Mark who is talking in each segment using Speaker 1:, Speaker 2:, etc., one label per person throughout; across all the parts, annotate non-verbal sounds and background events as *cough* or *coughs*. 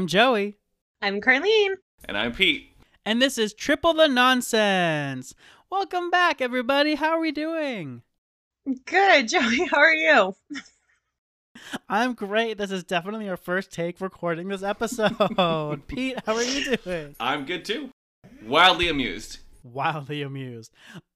Speaker 1: I'm Joey.
Speaker 2: I'm Carleen.
Speaker 3: And I'm Pete.
Speaker 1: And this is Triple the Nonsense. Welcome back, everybody. How are we doing?
Speaker 2: Good, *laughs* Joey. How are you?
Speaker 1: I'm great. This is definitely our first take recording this episode. *laughs* Pete, how are you doing?
Speaker 3: I'm good too. Wildly amused.
Speaker 1: Wildly amused.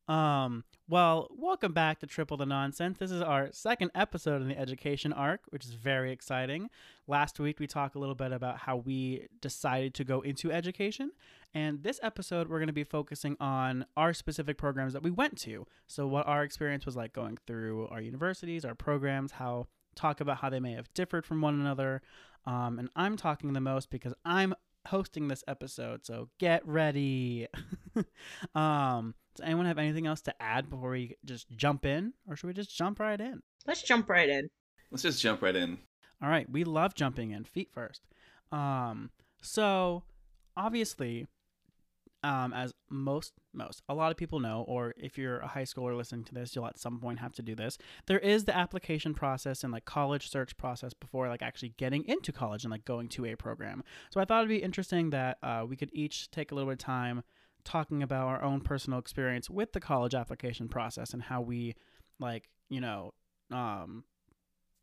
Speaker 1: Um, well, welcome back to Triple the Nonsense. This is our second episode in the education arc, which is very exciting. Last week, we talked a little bit about how we decided to go into education. And this episode, we're going to be focusing on our specific programs that we went to. So, what our experience was like going through our universities, our programs, how talk about how they may have differed from one another. Um, and I'm talking the most because I'm hosting this episode. So, get ready. *laughs* um, does anyone have anything else to add before we just jump in, or should we just jump right in?
Speaker 2: Let's jump right in.
Speaker 3: Let's just jump right in.
Speaker 1: All right, we love jumping in. Feet first. Um, so obviously, um, as most most a lot of people know, or if you're a high schooler listening to this, you'll at some point have to do this. There is the application process and like college search process before like actually getting into college and like going to a program. So I thought it'd be interesting that uh, we could each take a little bit of time talking about our own personal experience with the college application process and how we like you know um,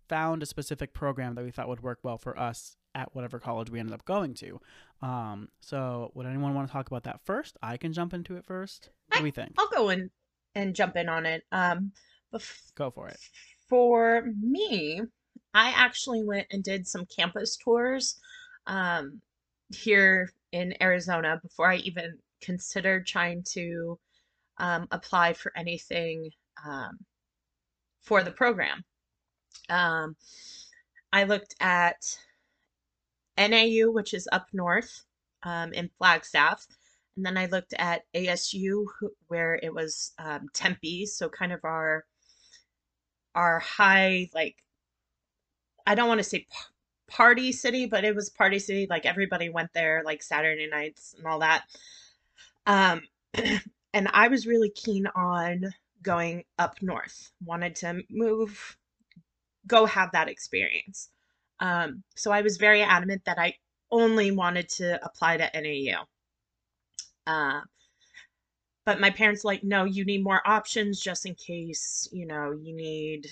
Speaker 1: found a specific program that we thought would work well for us at whatever college we ended up going to. Um, so would anyone want to talk about that first? I can jump into it first. What do we think?
Speaker 2: I'll go in and jump in on it. Um
Speaker 1: bef- go for it.
Speaker 2: for me i actually went and did some campus tours um here in arizona before i even considered trying to um, apply for anything um, for the program. Um, I looked at NAU, which is up north um, in Flagstaff, and then I looked at ASU, where it was um, Tempe, so kind of our our high like I don't want to say party city, but it was party city. Like everybody went there, like Saturday nights and all that. Um, *clears throat* and I was really keen on going up north, wanted to move, go have that experience. Um, so I was very adamant that I only wanted to apply to NAU. Uh, but my parents like, no, you need more options just in case, you know, you need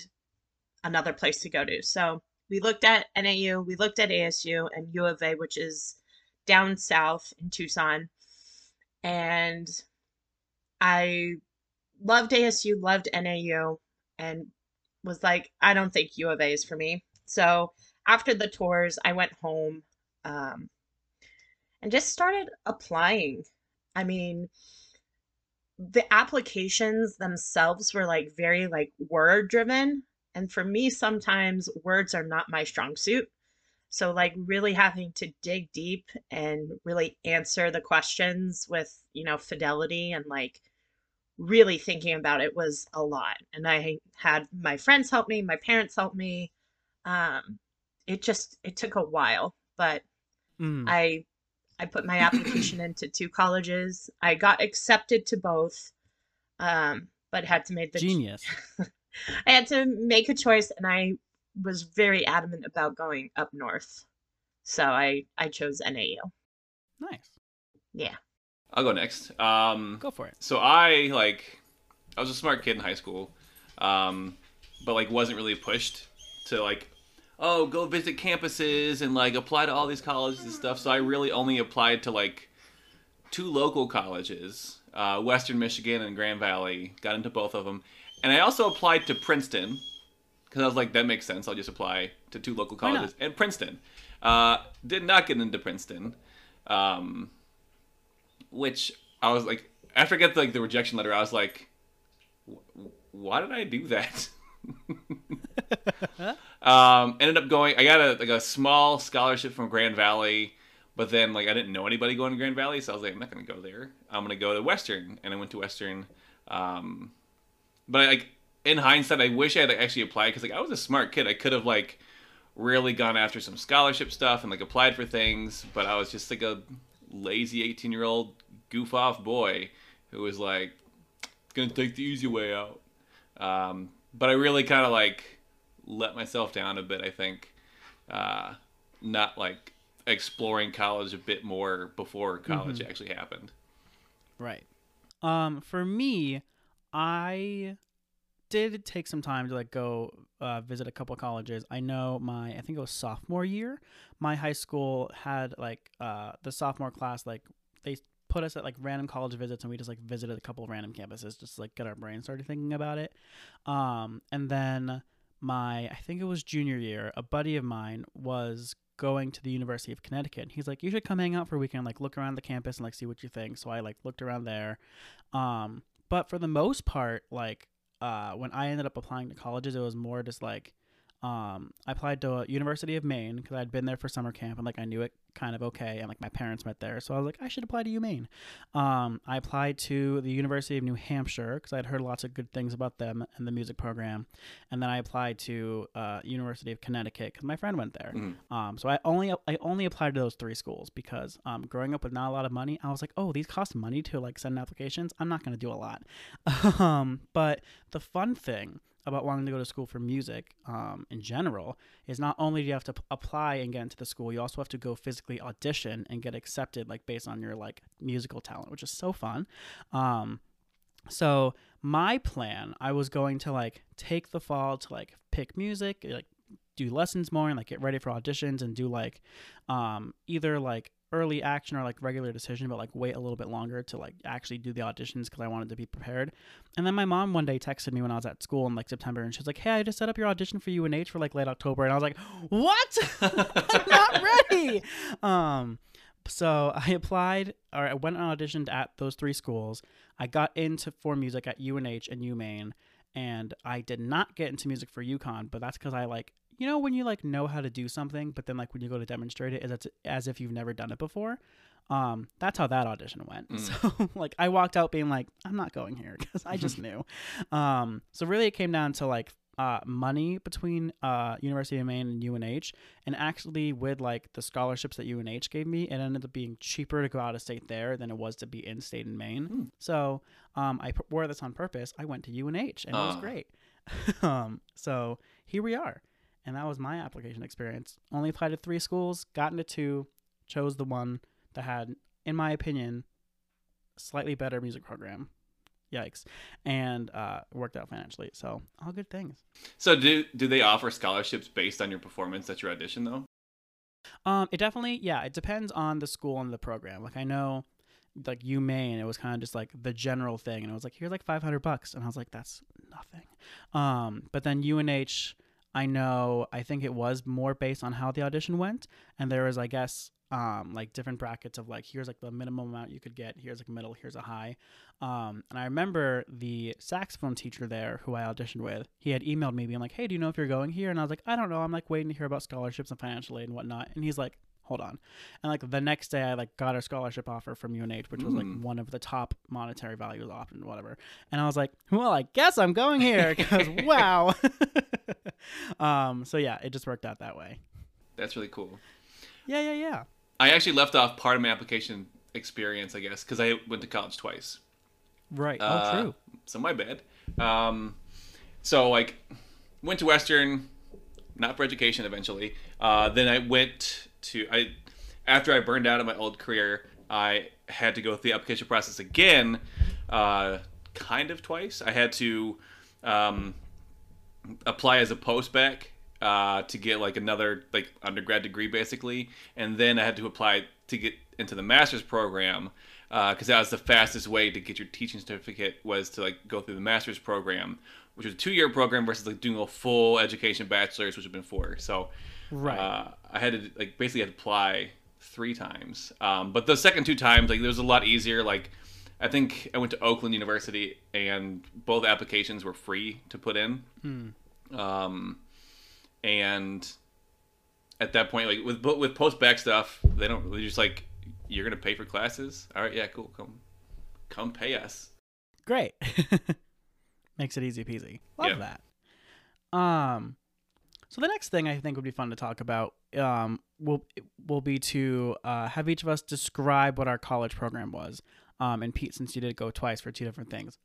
Speaker 2: another place to go to. So we looked at NAU, we looked at ASU and U of A, which is down south in Tucson and I loved ASU, loved NAU, and was like, I don't think U of A is for me. So after the tours, I went home um, and just started applying. I mean, the applications themselves were like very like word driven and for me sometimes words are not my strong suit so, like, really having to dig deep and really answer the questions with, you know, fidelity and like really thinking about it was a lot. And I had my friends help me, my parents help me. Um, it just it took a while, but mm. I I put my application *clears throat* into two colleges. I got accepted to both, um, but had to make the
Speaker 1: genius. *laughs*
Speaker 2: I had to make a choice, and I was very adamant about going up north. So I I chose NAU.
Speaker 1: Nice.
Speaker 2: Yeah.
Speaker 3: I'll go next. Um,
Speaker 1: go for it.
Speaker 3: So I like I was a smart kid in high school, um, but like wasn't really pushed to like oh go visit campuses and like apply to all these colleges and stuff. So I really only applied to like two local colleges, uh, Western Michigan and Grand Valley. Got into both of them, and I also applied to Princeton because I was like, that makes sense. I'll just apply to two local colleges and Princeton. Uh, did not get into Princeton, um, which I was like, after I get the, like the rejection letter, I was like, why did I do that? *laughs* um, ended up going. I got a like a small scholarship from Grand Valley, but then like I didn't know anybody going to Grand Valley, so I was like, I'm not gonna go there. I'm gonna go to Western, and I went to Western. Um, but I, like in hindsight, I wish I had actually applied because like I was a smart kid. I could have like really gone after some scholarship stuff and like applied for things, but I was just like a lazy 18 year old goof off boy who was like gonna take the easy way out. Um, but I really kind of like let myself down a bit. I think uh, not like exploring college a bit more before college actually happened.
Speaker 1: Right. Um, for me, I did take some time to like go uh, visit a couple colleges. I know my I think it was sophomore year, my high school had like uh, the sophomore class like they put us at like random college visits and we just like visited a couple random campuses just to, like get our brain started thinking about it. Um, and then my I think it was junior year, a buddy of mine was going to the University of Connecticut. He's like, you should come hang out for a weekend, like look around the campus and like see what you think. So I like looked around there. Um, but for the most part, like uh, when I ended up applying to colleges, it was more just like um, I applied to University of Maine because I'd been there for summer camp and like I knew it kind of okay and like my parents met there, so I was like I should apply to UMaine. Um, I applied to the University of New Hampshire because I'd heard lots of good things about them and the music program, and then I applied to uh, University of Connecticut because my friend went there.
Speaker 3: Mhm.
Speaker 1: Um, so I only I only applied to those three schools because um, growing up with not a lot of money, I was like, oh, these cost money to like send applications. I'm not gonna do a lot. *laughs* um, but the fun thing about wanting to go to school for music um, in general is not only do you have to p- apply and get into the school, you also have to go physically audition and get accepted like based on your like musical talent, which is so fun. Um, so my plan, I was going to like take the fall to like pick music, like do lessons more and like get ready for auditions and do like um either like early action or like regular decision but like wait a little bit longer to like actually do the auditions because i wanted to be prepared. And then my mom one day texted me when i was at school in like september and she was like hey i just set up your audition for unh for like late october. And i was like what? *laughs* I'm not ready. Um so i applied or i went and auditioned at those three schools. I got into for music at unh and umaine and i did not get into music for UConn, but that's because i like you know when you like know how to do something but then like when you go to demonstrate it it's as if you've never done it before um that's how that audition went
Speaker 3: Mm. *laughs*
Speaker 1: so like i walked out being like i'm not going here because i just *laughs* knew um so really it came down to like uh, money between uh, University of Maine and UNH, and actually with like the scholarships that UNH gave me, it ended up being cheaper to go out of state there than it was to be in state in Maine.
Speaker 3: Hmm.
Speaker 1: So um, I p- wore this on purpose. I went to UNH, and it was
Speaker 3: Ah.
Speaker 1: great. *laughs* um, so here we are, and that was my application experience. Only applied to three schools, got into two, chose the one that had, in my opinion, slightly better music program. Yikes, and uh, worked out financially. So all good things.
Speaker 3: So do do they offer scholarships based on your performance at your audition though?
Speaker 1: Um, it definitely, yeah, it depends on the school and the program. Like I know, like UMaine, it was kind of just like the general thing, and it was like here's like five hundred bucks, and I was like that's nothing. Um, but then UNH, I know, I think it was more based on how the audition went, and there was, I guess, um, like different brackets of like here's like the minimum amount you could get, here's like middle, here's a high. Um, and I remember the saxophone teacher there who I auditioned with, he had emailed me being like, hey, do you know if you're going here? And I was like, I don't know. I'm like waiting to hear about scholarships and financial aid and whatnot. And he's like, hold on. And like the next day, I like got a scholarship offer from UNH, which was like
Speaker 3: Mm.
Speaker 1: one of the top monetary values often, whatever. And I was like, well, I guess I'm going here *laughs* because wow. *laughs* um, so yeah, it just worked out that way.
Speaker 3: That's really cool.
Speaker 1: Yeah, yeah, yeah.
Speaker 3: I actually left off part of my application experience, I guess, because I went to college twice.
Speaker 1: Right.
Speaker 3: Uh,
Speaker 1: oh, true.
Speaker 3: So my bad. Um, so like, went to Western, not for education. Eventually, uh, then I went to I after I burned out of my old career, I had to go through the application process again, uh, kind of twice. I had to um, apply as a post-bacc uh, to get like another like undergrad degree basically, and then I had to apply to get into the master's program because that was the fastest way to get your teaching certificate was to like go through the master's program, which was a two-year program versus like doing a full education bachelor's, which had been four. So
Speaker 1: Right.
Speaker 3: uh, I had to like basically had to apply three times. Um, but the second two times, like it was a lot easier. Like I think I went to Oakland University, and both applications were free to put in.
Speaker 1: Hmm.
Speaker 3: Um, and at that point, like with with post-bacc stuff, they don't really just like you're gonna pay for classes. All right, yeah, cool, come come pay us.
Speaker 1: Great. *laughs* Makes it easy peasy. Love
Speaker 3: Yeah.
Speaker 1: that. Um, so the next thing I think would be fun to talk about um, will will be to uh, have each of us describe what our college program was. Um, and Pete, since you did go twice for two different things,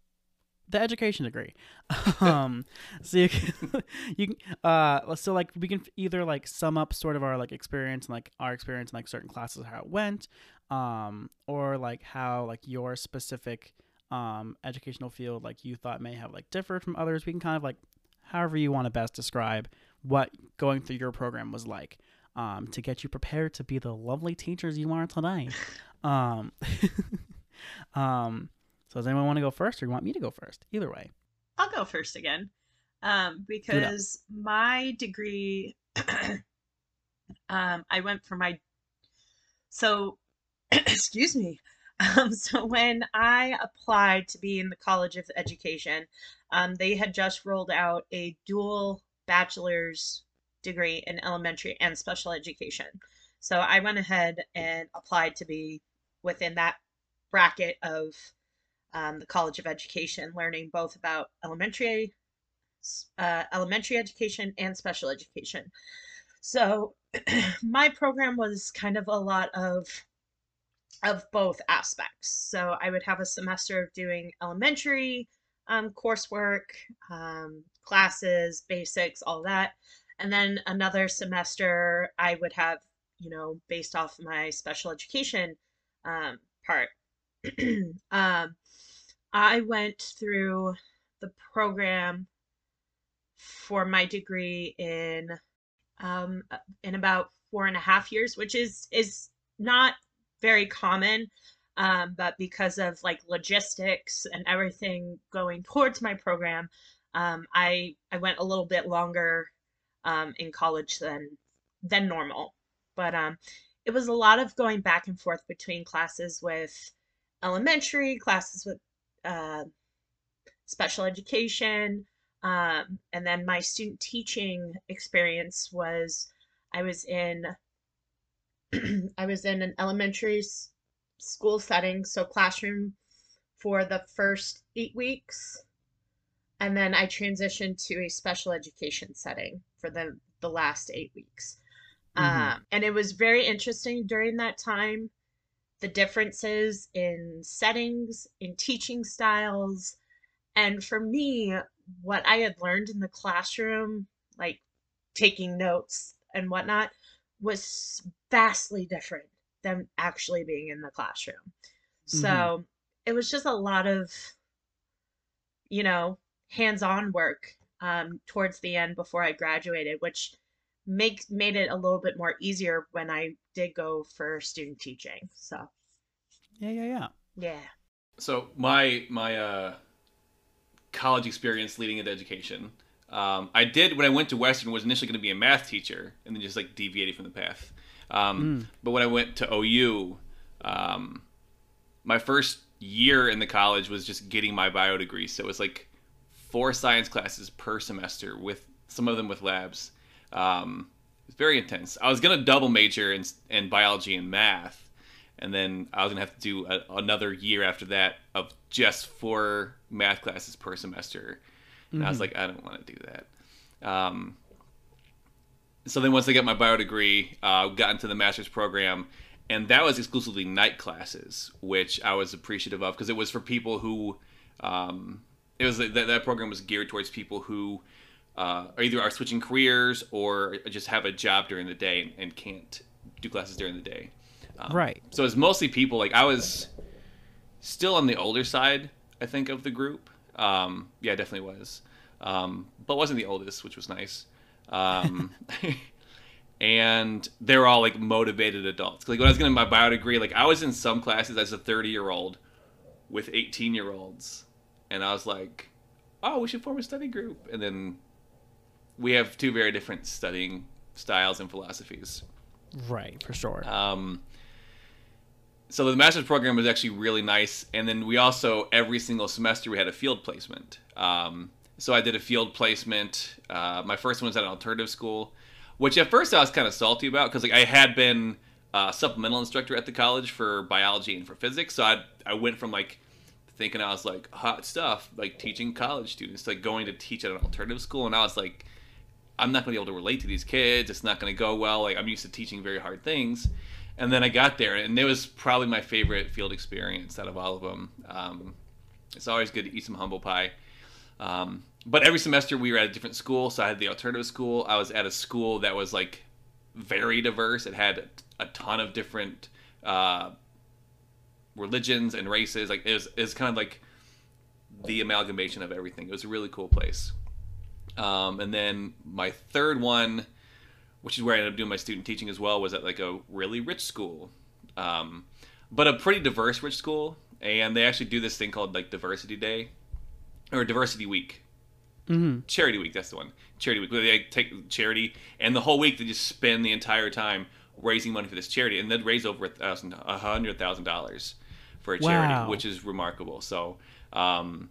Speaker 1: the education degree. *laughs* um, so you can, *laughs* you can, uh, so like we can either like sum up sort of our like experience and like our experience in like certain classes, how it went, um, or like how like your specific um educational field like you thought may have like differed from others. We can kind of like however you want to best describe what going through your program was like. Um, to get you prepared to be the lovely teachers you are today. *laughs* um, *laughs* um, so does anyone want to go first, or you want me to go first? Either way.
Speaker 2: I'll go first again, um, because my degree, *coughs* um, I went for my. So, *coughs* excuse me. *coughs* Um, so when I applied to be in the College of Education, um, they had just rolled out a dual bachelor's degree in elementary and special education. So I went ahead and applied to be within that bracket of um, the College of Education, learning both about elementary, uh, elementary education and special education. So *clears throat* my program was kind of a lot of of both aspects. So I would have a semester of doing elementary um, coursework, um, classes, basics, all that, and then another semester I would have, you know, based off my special education um, part. *clears throat* um, I went through the program for my degree in um, in about four and a half years, which is is not very common. Um, but because of like logistics and everything going towards my program, um, I I went a little bit longer um, in college than than normal. But um, it was a lot of going back and forth between classes with elementary, classes with uh, special education. Um, and then my student teaching experience was I was in *clears throat* I was in an elementary school setting, so classroom for the first eight weeks, and then I transitioned to a special education setting for the the last eight weeks. Mm-hmm. Um, and it was very interesting during that time the differences in settings, in teaching styles. And for me, what I had learned in the classroom, like taking notes and whatnot, was vastly different than actually being in the classroom. Mm-hmm. So it was just a lot of, you know, hands on work um, towards the end before I graduated, which makes made it a little bit more easier when I did go for student teaching. So
Speaker 1: yeah, yeah, yeah,
Speaker 2: yeah.
Speaker 3: So my my uh, college experience leading into education, um, I did when I went to Western was initially going to be a math teacher and then just like deviated from the path. Um, mm. But when I went to OU, um, my first year in the college was just getting my bio degree. So it was like four science classes per semester with some of them with labs. Um, it was very intense. I was gonna double major in, in biology and math, and then I was gonna have to do a, another year after that of just four math classes per semester. And mm-hmm. I was mm-hmm. like, I don't want to do that. Um, so then once I got my bio degree, uh, got into the master's program, and that was exclusively night classes, which I was appreciative of because it was for people who, um, it was that that program was geared towards people who uh, either are switching careers or just have a job during the day and, and can't do classes during the day.
Speaker 1: Um, right.
Speaker 3: So it's mostly people like I was still on the older side, I think, of the group. Um, yeah, definitely was, um, but wasn't the oldest, which was nice. Um, *laughs* and they're all like motivated adults. Like when I was getting my bio degree, like I was in some classes as a 30 year old with 18 year olds, and I was like, oh, we should form a study group, and then we have two very different studying styles and philosophies.
Speaker 1: Right, for sure.
Speaker 3: Um, so the master's program was actually really nice, and then we also every single semester we had a field placement. Um, so I did a field placement. Uh, my first one was at an alternative school, which at first I was kind of salty about because like I had been a supplemental instructor at the college for biology and for physics, so I I went from like thinking I was like hot stuff, like teaching college students, like going to teach at an alternative school, and I was like I'm not going to be able to relate to these kids. It's not going to go well. Like I'm used to teaching very hard things. And then I got there, and it was probably my favorite field experience out of all of them. Um, It's always good to eat some humble pie. Um, but every semester we were at a different school. So I had the alternative school. I was at a school that was like very diverse. It had a ton of different uh, religions and races. Like it was, it was kind of like the amalgamation of everything. It was a really cool place. Um, and then my third one, which is where I ended up doing my student teaching as well, was at like a really rich school, um, but a pretty diverse rich school. And they actually do this thing called like Diversity Day or Diversity Week.
Speaker 1: Mm-hmm.
Speaker 3: Charity Week, that's the one. Charity Week. Where they take charity, and the whole week they just spend the entire time raising money for this charity, and they'd raise over a thousand, a hundred thousand dollars for a charity,
Speaker 1: Wow.
Speaker 3: which is remarkable. So, um,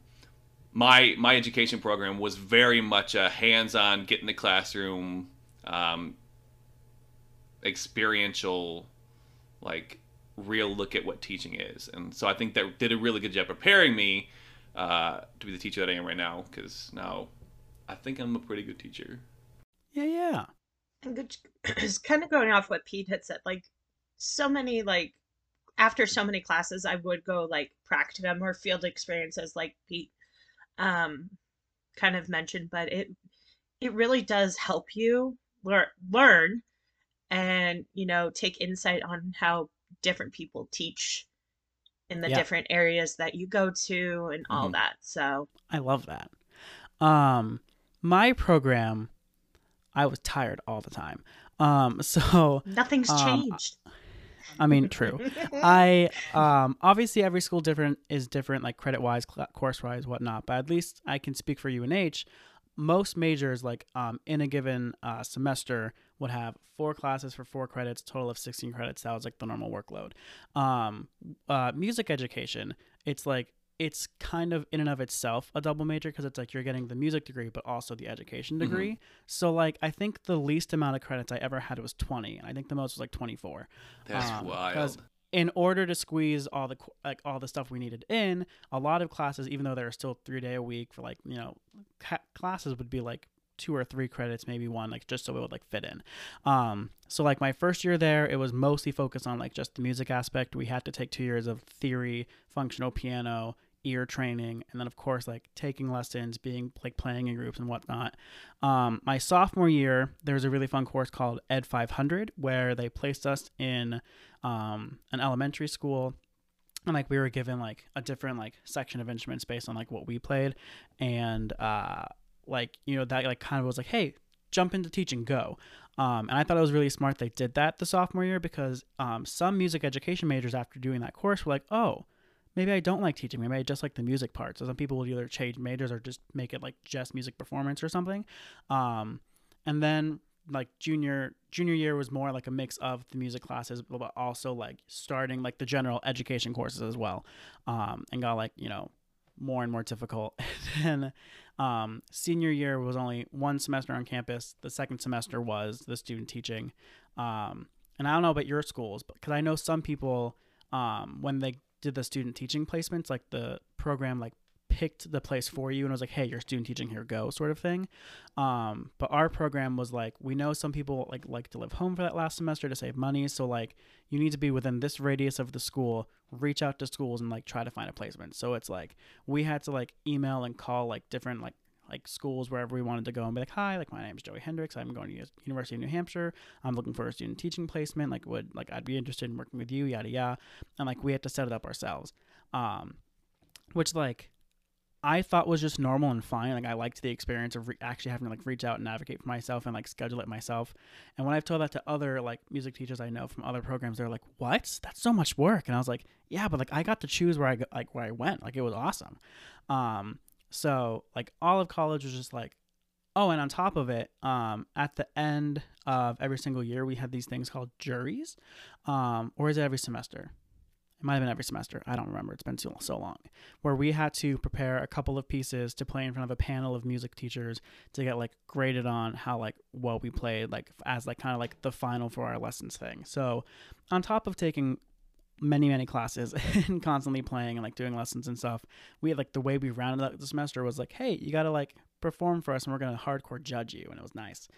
Speaker 3: my my education program was very much a hands-on, get in the classroom, um, experiential, like real look at what teaching is, and so I think that did a really good job preparing me uh, to be the teacher that I am right now. Because now, I think I'm a pretty good teacher.
Speaker 1: Yeah, yeah.
Speaker 2: And good, *clears throat* it's kind of going off what Pete had said. Like so many like after so many classes, I would go like practicum or field experiences, like Pete um kind of mentioned. But it it really does help you learn learn and you know take insight on how different people teach in the
Speaker 1: Yeah.
Speaker 2: different areas that you go to and all
Speaker 3: Mhm.
Speaker 2: that. So
Speaker 1: I love that. Um, my program, I was tired all the time. Um, *laughs* so
Speaker 2: nothing's
Speaker 1: Um,
Speaker 2: changed.
Speaker 1: I mean, true. *laughs* I um obviously every school different is different, like credit wise, cl- course wise, whatnot. But at least I can speak for UNH. Most majors, like um in a given uh, semester, would have four classes for four credits, total of sixteen credits. That was like the normal workload. Um, uh, music education, it's like it's kind of in and of itself a double major because it's like you're getting the music degree but also the education degree. So like I think the least amount of credits I ever had was twenty, and I think the most was like twenty four
Speaker 3: That's
Speaker 1: Um,
Speaker 3: wild.
Speaker 1: in order to squeeze all the like all the stuff we needed in a lot of classes even though they were still three day a week for like you know ca- classes would be like two or three credits maybe one like just so it would like fit in. Um so like my first year there it was mostly focused on like just the music aspect. We had to take two years of theory functional piano ear training and then of course like taking lessons being like playing in groups and whatnot. Um, my sophomore year there was a really fun course called ed 500 where they placed us in um, an elementary school. And like we were given like a different like section of instruments based on like what we played. And uh like you know that like kind of was like hey jump into teaching go. Um, and i thought it was really smart they did that the sophomore year because um, some music education majors after doing that course were like oh maybe i don't like teaching. Maybe i just like the music part. So some people would either change majors or just make it like just music performance or something. Um, and then like junior junior year was more like a mix of the music classes but also like starting like the general education courses as well um, and got like you know more and more difficult *laughs* and then um, senior year was only one semester on campus. The second semester was the student teaching. Um, and i don't know about your schools but because i know some people um, when they did the student teaching placements like the program like picked the place for you and I was like hey you're student teaching here go sort of thing. Um, but our program was like we know some people like like to live home for that last semester to save money. So like you need to be within this radius of the school reach out to schools and like try to find a placement. So it's like we had to like email and call like different like like schools wherever we wanted to go and be like hi like my name's joey hendricks. I'm going to U- university of new hampshire. I'm looking for a student teaching placement. Like would like i'd be interested in working with you yada yada. And like we had to set it up ourselves. Um which like I thought was just normal and fine. Like I liked the experience of re- actually having to like reach out and advocate for myself and like schedule it myself. And when I've told that to other like music teachers I know from other programs, they're like, "What? That's so much work." And I was like, "Yeah, but like I got to choose where I go- like where I went. Like it was awesome." Um, so like all of college was just like, oh, and on top of it, um, at the end of every single year, we had these things called juries, um, or is it every semester? It might have been every semester. I don't remember. It's been so, so long. Where we had to prepare a couple of pieces to play in front of a panel of music teachers to get like graded on how like well we played, like as like kind of like the final for our lessons thing. So, on top of taking many many classes *laughs* and constantly playing and like doing lessons and stuff, we had like the way we rounded out the semester was like, hey, you gotta like perform for us and we're gonna hardcore judge you, and it was nice.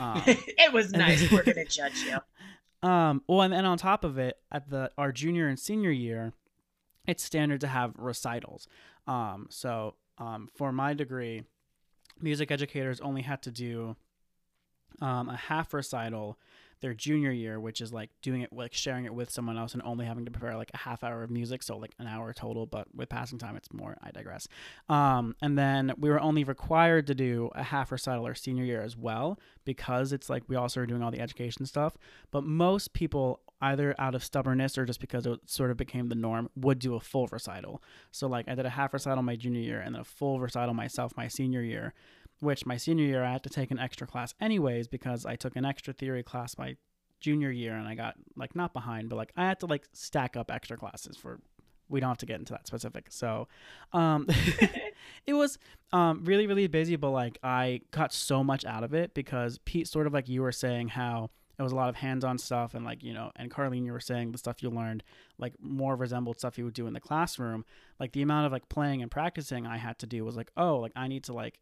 Speaker 1: Um, *laughs*
Speaker 2: it was nice. We're gonna judge you. *laughs*
Speaker 1: um, well, and then on top of it, at the our junior and senior year, it's standard to have recitals. Um, so um, for my degree, music educators only had to do um, a half recital their junior year, which is like doing it like sharing it with someone else and only having to prepare like a half hour of music, so like an hour total. But with passing time, it's more. I digress. Um, and then we were only required to do a half recital our senior year as well because it's like we also are doing all the education stuff. But most people either out of stubbornness or just because it sort of became the norm, would do a full recital. So like I did a half recital my junior year and then a full recital myself my senior year which my senior year I had to take an extra class anyways because I took an extra theory class my junior year and I got like not behind, but like I had to like stack up extra classes for we don't have to get into that specific. So um *laughs* *laughs* it was um really, really busy, but like I got so much out of it because Pete sort of like you were saying how it was a lot of hands-on stuff and like you know and carleen you were saying the stuff you learned like more resembled stuff you would do in the classroom like the amount of like playing and practicing i had to do was like oh like i need to like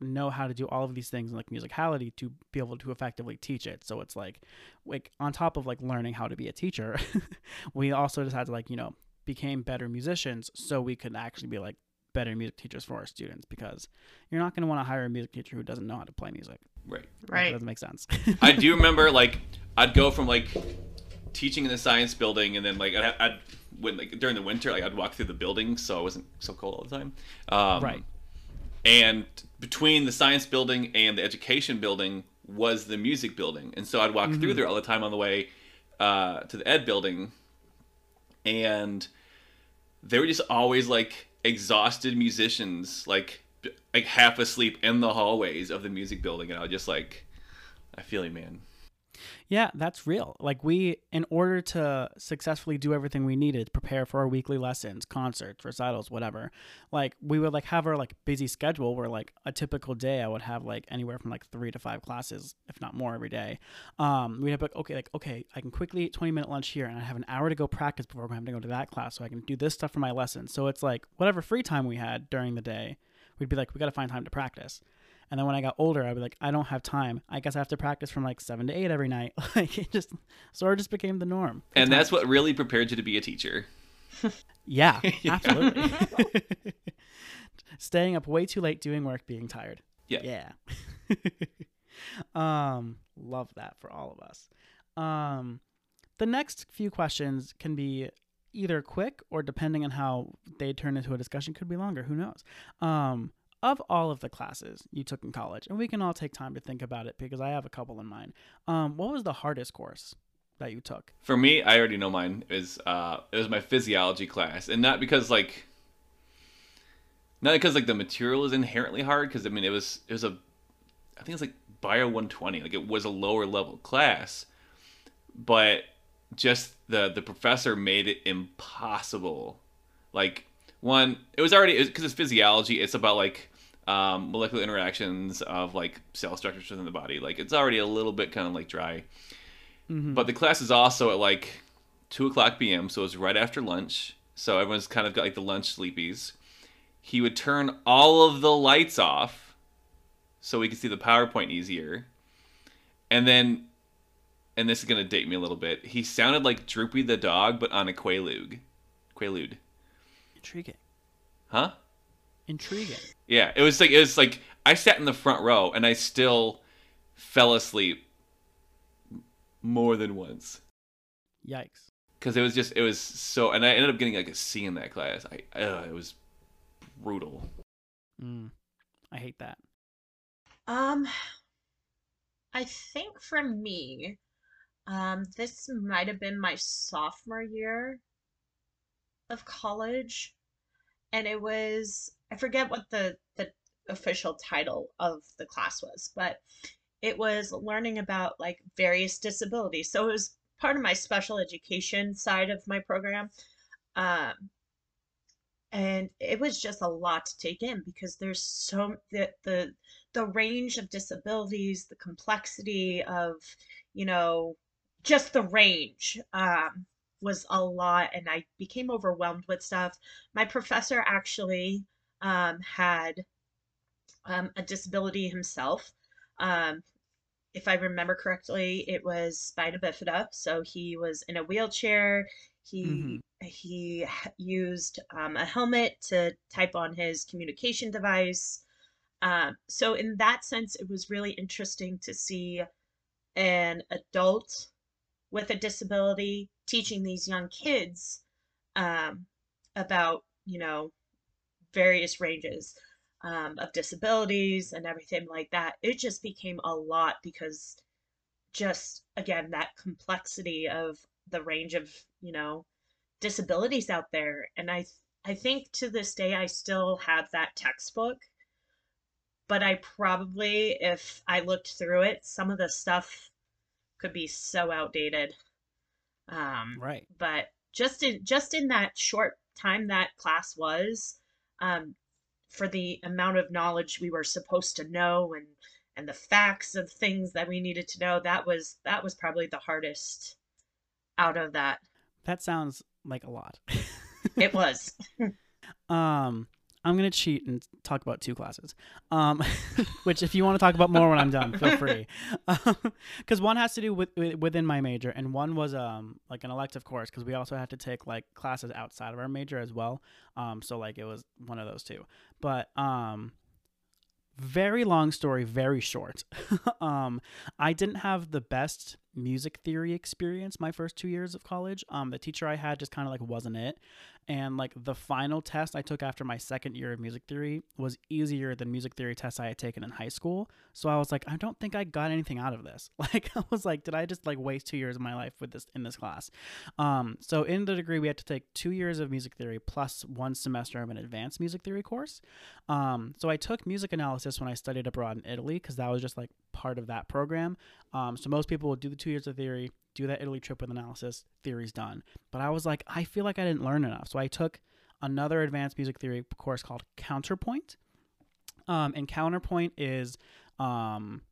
Speaker 1: know how to do all of these things in like musicality to be able to effectively teach it. So it's like like on top of like learning how to be a teacher, *laughs* we also just had to like, you know, became better musicians so we could actually be like better music teachers for our students because you're not going to want to hire a music teacher who doesn't know how to play music.
Speaker 3: Right.
Speaker 2: Right.
Speaker 1: That doesn't make sense.
Speaker 3: I do *laughs* remember like I'd go from like teaching in the science building and then like I'd, I'd when like during the winter like I'd walk through the building so it wasn't so cold all the time. Um,
Speaker 1: right.
Speaker 3: And between the science building and the education building was the music building, and so I'd walk
Speaker 1: Mm-hmm.
Speaker 3: through there all the time on the way uh, to the ed building, and they were just always like exhausted musicians, like like half asleep in the hallways of the music building, and I was just like, I feel you, man.
Speaker 1: Yeah, that's real. Like we, in order to successfully do everything we needed, prepare for our weekly lessons, concerts, recitals, whatever. Like we would like have our like busy schedule where like a typical day I would have like anywhere from like three to five classes, if not more, every day. Um, we'd have like okay, like okay, I can quickly eat twenty minute lunch here, and I have an hour to go practice before I'm having to go to that class, so I can do this stuff for my lessons. So it's like whatever free time we had during the day, we'd be like, we got to find time to practice. And then when I got older, I'd be like, I don't have time. I guess I have to practice from like seven to eight every night. *laughs* Like it just sort of just became the norm.
Speaker 3: And that's what really prepared you to be a teacher. *laughs* *laughs*
Speaker 1: yeah, absolutely. Staying up way too late doing work, being tired.
Speaker 3: Yeah.
Speaker 1: Yeah. um, love that for all of us. Um, the next few questions can be either quick or depending on how they turn into a discussion could be longer who knows um, of all of the classes you took in college and we can all take time to think about it because i have a couple in mind um, what was the hardest course that you took
Speaker 3: For me, I already know mine is uh it was my physiology class, and not because like not because like the material is inherently hard, because I mean it was it was a I think it's like Bio 120, like it was a lower level class, but just the the professor made it impossible. Like one, it was already because it's physiology. It's about like um, molecular interactions of like cell structures within the body. Like it's already a little bit kind of like dry. But the class is also at like two o'clock p.m., so it was right after lunch. So everyone's kind of got like the lunch sleepies. He would turn all of the lights off so we could see the PowerPoint easier. And then, and this is gonna date me a little bit. He sounded like Droopy the dog, but on a Quaalude. Quaalude,
Speaker 1: intriguing.
Speaker 3: Huh?
Speaker 1: intriguing.
Speaker 3: Yeah, it was like it was like I sat in the front row and I still fell asleep more than once.
Speaker 1: yikes.
Speaker 3: Because it was just it was so and i ended up getting like a c in that class. I uh, it was brutal.
Speaker 1: Mm, i hate that.
Speaker 2: Um, I think for me, um, this might have been my sophomore year of college, and it was I forget what the the official title of the class was, but it was learning about like various disabilities. So it was part of my special education side of my program. Um, and it was just a lot to take in because there's so the the the range of disabilities, the complexity of, you know, just the range um, was a lot, and I became overwhelmed with stuff. My professor actually um, had um, a disability himself. Um, if I remember correctly, it was spina bifida, so he was in a wheelchair. He
Speaker 1: Mhm.
Speaker 2: he used um, a helmet to type on his communication device. Um, so in that sense, it was really interesting to see an adult with a disability teaching these young kids um, about you know various ranges um, of disabilities and everything like that. It just became a lot because just again that complexity of the range of you know disabilities out there and i i think to this day i still have that textbook but i probably if i looked through it some of the stuff could be so outdated um
Speaker 1: Right.
Speaker 2: but just in just in that short time that class was um for the amount of knowledge we were supposed to know and and the facts of things that we needed to know that was that was probably the hardest out of that
Speaker 1: That sounds like a lot.
Speaker 2: it was *laughs*
Speaker 1: Um, I'm gonna cheat and talk about two classes. Um, *laughs* which if you want to talk about more when I'm done, feel free. *laughs* *laughs* Because one has to do with, with within my major, and one was um like an elective course because we also had to take like classes outside of our major as well. Um, so like it was one of those two. But um, very long story, very short. um, I didn't have the best music theory experience my first two years of college. Um, the teacher I had just kind of like wasn't it. And like the final test I took after my second year of music theory was easier than music theory tests I had taken in high school. So I was like, I don't think I got anything out of this. *laughs* Like I was like, did I just like waste two years of my life with this in this class? Um, so in the degree we had to take two years of music theory plus one semester of an advanced music theory course. Um, so I took music analysis when I studied abroad in Italy because that was just like part of that program. Um, so most people will do the two years of theory, do that Italy trip with analysis, theory's done. But I was like, I feel like I didn't learn enough. So I took another advanced music theory course called Counterpoint. Um, and Counterpoint is um,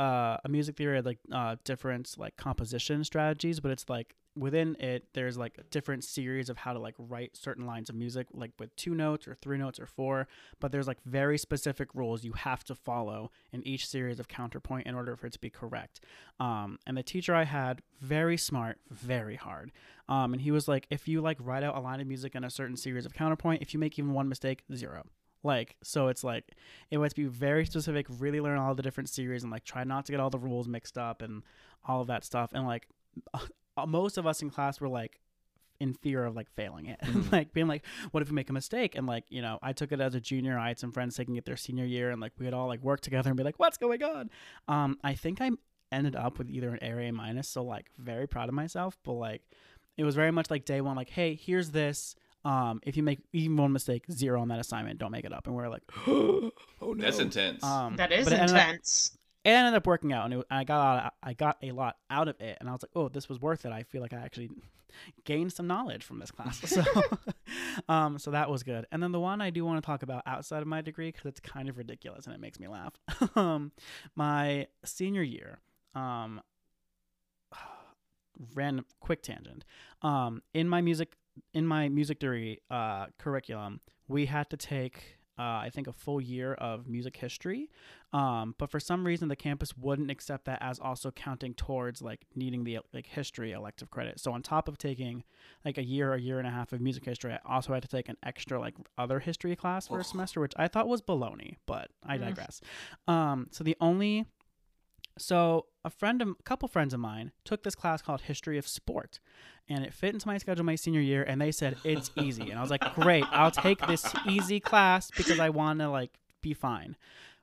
Speaker 1: uh, a music theory like uh, different like composition strategies, but it's like within it there's like a different series of how to like write certain lines of music like with two notes or three notes or four but there's like very specific rules you have to follow in each series of counterpoint in order for it to be correct. Um, and the teacher i had very smart very hard. Um, and he was like if you like write out a line of music in a certain series of counterpoint if you make even one mistake zero like so it's like it was to be very specific really learn all the different series and like try not to get all the rules mixed up and all of that stuff. And like *laughs* most of us in class were like in fear of like failing it. *laughs*
Speaker 3: Mhm.
Speaker 1: like being like what if we make a mistake? And like you know i took it as a junior. I had some friends taking it their senior year and like we would all like work together and be like what's going on? Um i think i ended up with either an A or a minus so like very proud of myself. But like it was very much like day one like hey here's this um if you make even one mistake zero on that assignment don't make it up. And we're like *gasps* oh no.
Speaker 3: That's intense.
Speaker 1: um
Speaker 2: that is
Speaker 1: but it ended up-
Speaker 2: intense.
Speaker 1: it ended up working out and it, I got a lot I got a lot out of it and I was like oh this was worth it. I feel like I actually gained some knowledge from this class. So *laughs* um so that was good. And then the one I do want to talk about outside of my degree because it's kind of ridiculous and it makes me laugh. *laughs* Um my senior year um *sighs* random quick tangent. Um in my music in my music degree uh curriculum we had to take uh, I think a full year of music history. Um, but for some reason the campus wouldn't accept that as also counting towards like needing the like history elective credit. So on top of taking like a year a year and a half of music history i also had to take an extra like other history class for a semester which i thought was baloney but i
Speaker 2: Mm.
Speaker 1: digress. Um, so the only so a friend of a couple friends of mine took this class called history of sport and it fit into my schedule my senior year and they said it's easy. And i was like great i'll take this easy class because i want to like be fine.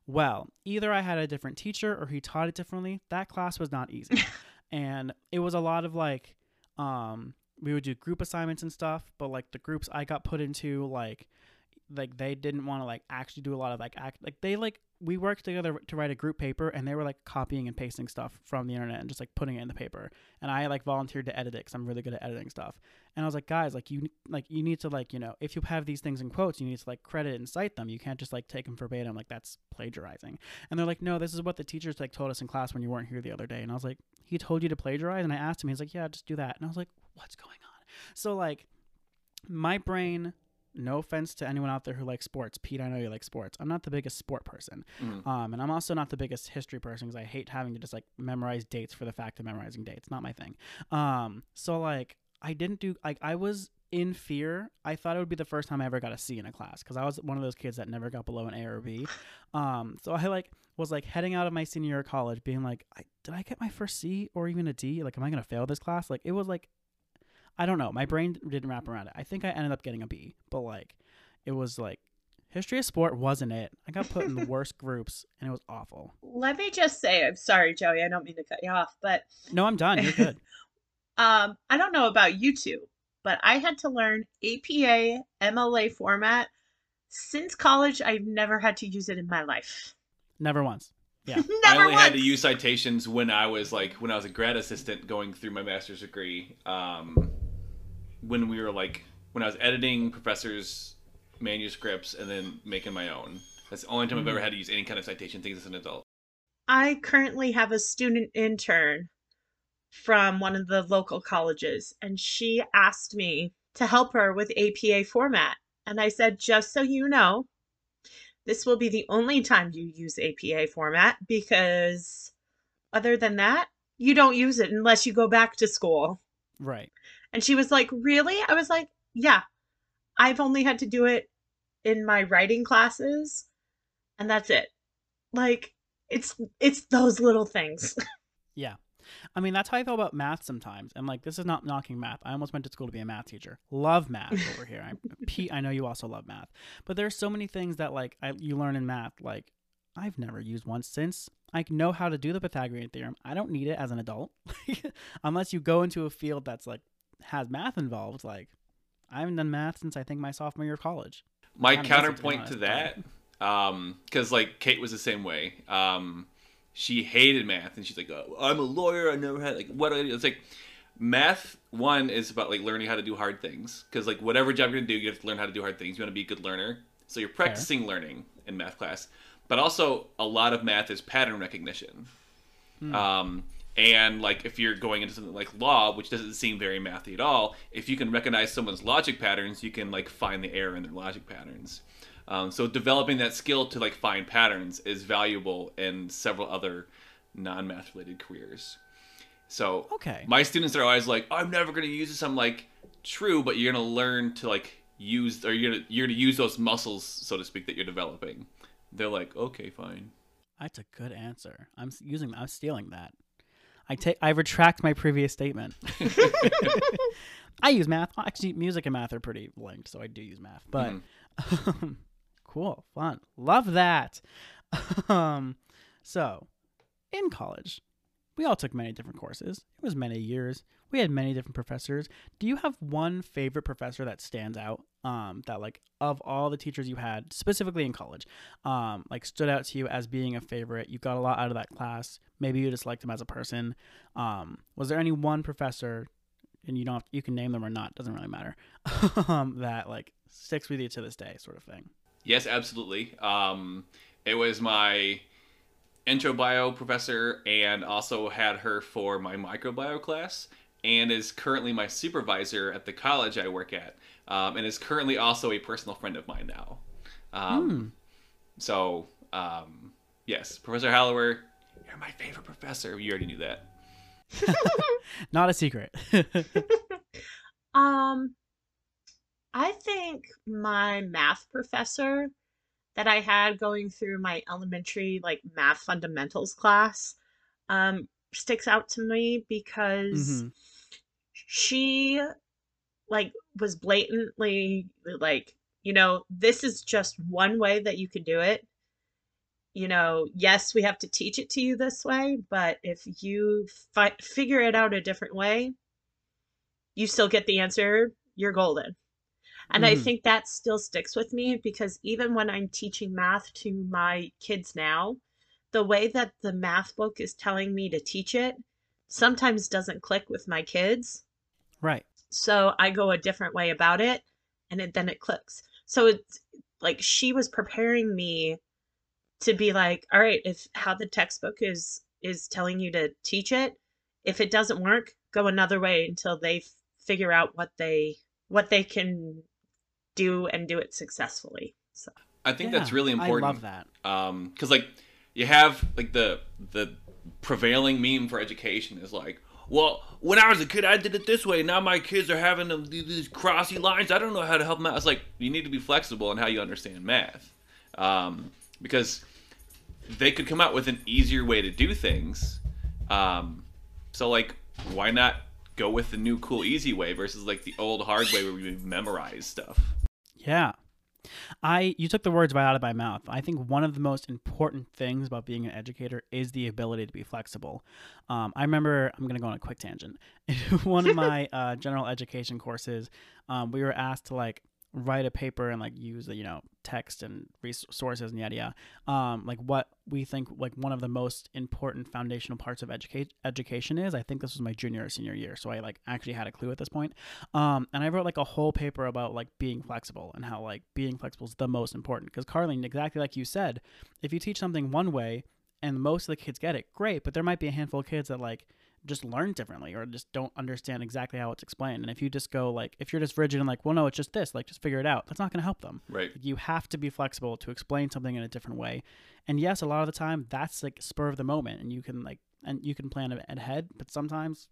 Speaker 1: Well either i had a different teacher or he taught it differently that class was not easy. *laughs* And it was a lot of like um we would do group assignments and stuff but like the groups i got put into like like they didn't want to like actually do a lot of like act like they like we worked together to write a group paper and they were like copying and pasting stuff from the internet and just like putting it in the paper. And i like volunteered to edit it because i'm really good at editing stuff. And i was like guys like you like you need to like you know if you have these things in quotes you need to like credit and cite them. You can't just like take them verbatim like that's plagiarizing. And they're like no this is what the teachers like told us in class when you weren't here the other day. And i was like he told you to plagiarize? And i asked him he's like yeah just do that. And i was like what's going on? So like my brain no offense to anyone out there who likes sports pete i know you like sports i'm not the biggest sport person
Speaker 3: Mhm.
Speaker 1: um, and I'm also not the biggest history person because I hate having to just like memorize dates for the fact of memorizing dates. Not my thing. Um, so like I didn't do like I was in fear. I thought it would be the first time I ever got a C in a class because I was one of those kids that never got below an A or B. *laughs* Um, so I like was like heading out of my senior year of college, being like, I, did I get my first C or even a D? Like, am I gonna fail this class? Like, it was like, I don't know. My brain didn't wrap around it. I think I ended up getting a B, but like, it was like history of sport wasn't it. I got put in the *laughs* worst groups and it was awful.
Speaker 2: Let me just say, I'm sorry, Joey. I don't mean to cut you off, but
Speaker 1: No, I'm done. You're good. *laughs*
Speaker 2: um, I don't know about you two, but I had to learn APA MLA format. Since college, I've never had to use it in my life.
Speaker 1: Never once. Yeah. *laughs*
Speaker 3: I
Speaker 2: never
Speaker 3: only had to use citations when I was like when I was a grad assistant going through my master's degree. Um, when we were like when I was editing professors' manuscripts and then making my own. That's the only time I've ever mm. had to use any kind of citation things as an adult.
Speaker 2: I currently have a student intern from one of the local colleges, and she asked me to help her with APA format. And I said, just so you know, this will be the only time you use APA format because other than that, you don't use it unless you go back to school.
Speaker 1: Right.
Speaker 2: And she was like, Really? I was like, Yeah, I've only had to do it in my writing classes, and that's it. Like, it's it's those little things. *laughs*
Speaker 1: Yeah. I mean, that's how I feel about math sometimes. And like, this is not knocking math. I almost went to school to be a math teacher. Love math over here. I, Pete, I know you also love math. But there's so many things that like I, you learn in math. Like, I've never used one since I know how to do the Pythagorean theorem. I don't need it as an adult, *laughs* unless you go into a field that's like has math involved. Like, I haven't done math since I think my sophomore year of college.
Speaker 3: My
Speaker 1: Kinda miss it, to
Speaker 3: counterpoint to
Speaker 1: honest,
Speaker 3: that, um, because like Kate was the same way. Um, she hated math, and she's like, oh, "I'm a lawyer. I never had like what." do I do?" It's like math. One is about like learning how to do hard things, because like whatever job you're gonna do, you have to learn how to do hard things. You want to be a good learner, so you're practicing learning in math class. But also, a lot of math is pattern recognition. Um, and like if you're going into something like law, which doesn't seem very mathy at all, if you can recognize someone's logic patterns, you can like find the error in their logic patterns. Um, so developing that skill to like find patterns is valuable in several other non-math related careers. So
Speaker 1: Okay.
Speaker 3: my students are always like, "I'm never going to use this." I'm like, "True, but you're going to learn to like use, or you're gonna, you're going to use those muscles, so to speak, that you're developing." They're like, "Okay, fine."
Speaker 1: That's a good answer. I'm using. I'm stealing that. I take. I retract my previous statement. *laughs* I use math. Actually, music and math are pretty linked, so I do use math. But *laughs* cool, fun, love that. um, so in college, we all took many different courses. It was many years. We had many different professors. Do you have one favorite professor that stands out? Um, that like of all the teachers you had, specifically in college, um, like stood out to you as being a favorite. You got a lot out of that class. Maybe you just liked him as a person. Um, was there any one professor, and you don't have, you can name them or not, doesn't really matter, *laughs* um, that like sticks with you to this day, sort of thing?
Speaker 3: Yes, absolutely. Um, it was my intro bio professor, and also had her for my microbio class, and is currently my supervisor at the college I work at, um, and is currently also a personal friend of mine now. Um, So, um, yes, Professor Hallower, you're my favorite professor. You already knew that. *laughs*
Speaker 1: Not a secret. *laughs*
Speaker 2: Um, I think my math professor that I had going through my elementary like math fundamentals class um sticks out to me because
Speaker 1: Mhm.
Speaker 2: She like was blatantly like, you know, this is just one way that you could do it. You know, yes, we have to teach it to you this way, but if you fi- figure it out a different way, you still get the answer, you're golden. And I
Speaker 1: Mhm.
Speaker 2: think that still sticks with me because even when I'm teaching math to my kids now, the way that the math book is telling me to teach it sometimes doesn't click with my kids.
Speaker 1: Right.
Speaker 2: So I go a different way about it and it, then it clicks. So it's like she was preparing me to be like, all right, if how the textbook is is telling you to teach it, if it doesn't work, go another way until they f- figure out what they what they can do and do it successfully. So
Speaker 3: I think
Speaker 1: Yeah,
Speaker 3: that's really important.
Speaker 1: I love that.
Speaker 3: Um, because like you have like the the prevailing meme for education is like well, when I was a kid, I did it this way. Now my kids are having these crossy lines. I don't know how to help them out. It's like you need to be flexible in how you understand math, um, because they could come out with an easier way to do things. Um, so like, why not go with the new, cool, easy way versus like the old, hard way where we memorize stuff?
Speaker 1: Yeah. I you took the words right out of my mouth. I think one of the most important things about being an educator is the ability to be flexible. Um, I remember I'm going to go on a quick tangent. In *laughs* one of my *laughs* uh, general education courses, um, we were asked to like write a paper and like use the you know text and resources and yada yada. Um, like what we think like one of the most important foundational parts of educate education is. I think this was my junior or senior year, so I like actually had a clue at this point. Um, and I wrote like a whole paper about like being flexible and how like being flexible is the most important. Because Carleen, exactly like you said, if you teach something one way and most of the kids get it, great. But there might be a handful of kids that like just learn differently or just don't understand exactly how it's explained. And if you just go like, if you're just rigid and like, well, no, it's just this, like, just figure it out. That's not going to help them.
Speaker 3: Right.
Speaker 1: You have to be flexible to explain something in a different way. And yes, a lot of the time that's like spur of the moment, and you can like, and you can plan ahead. But sometimes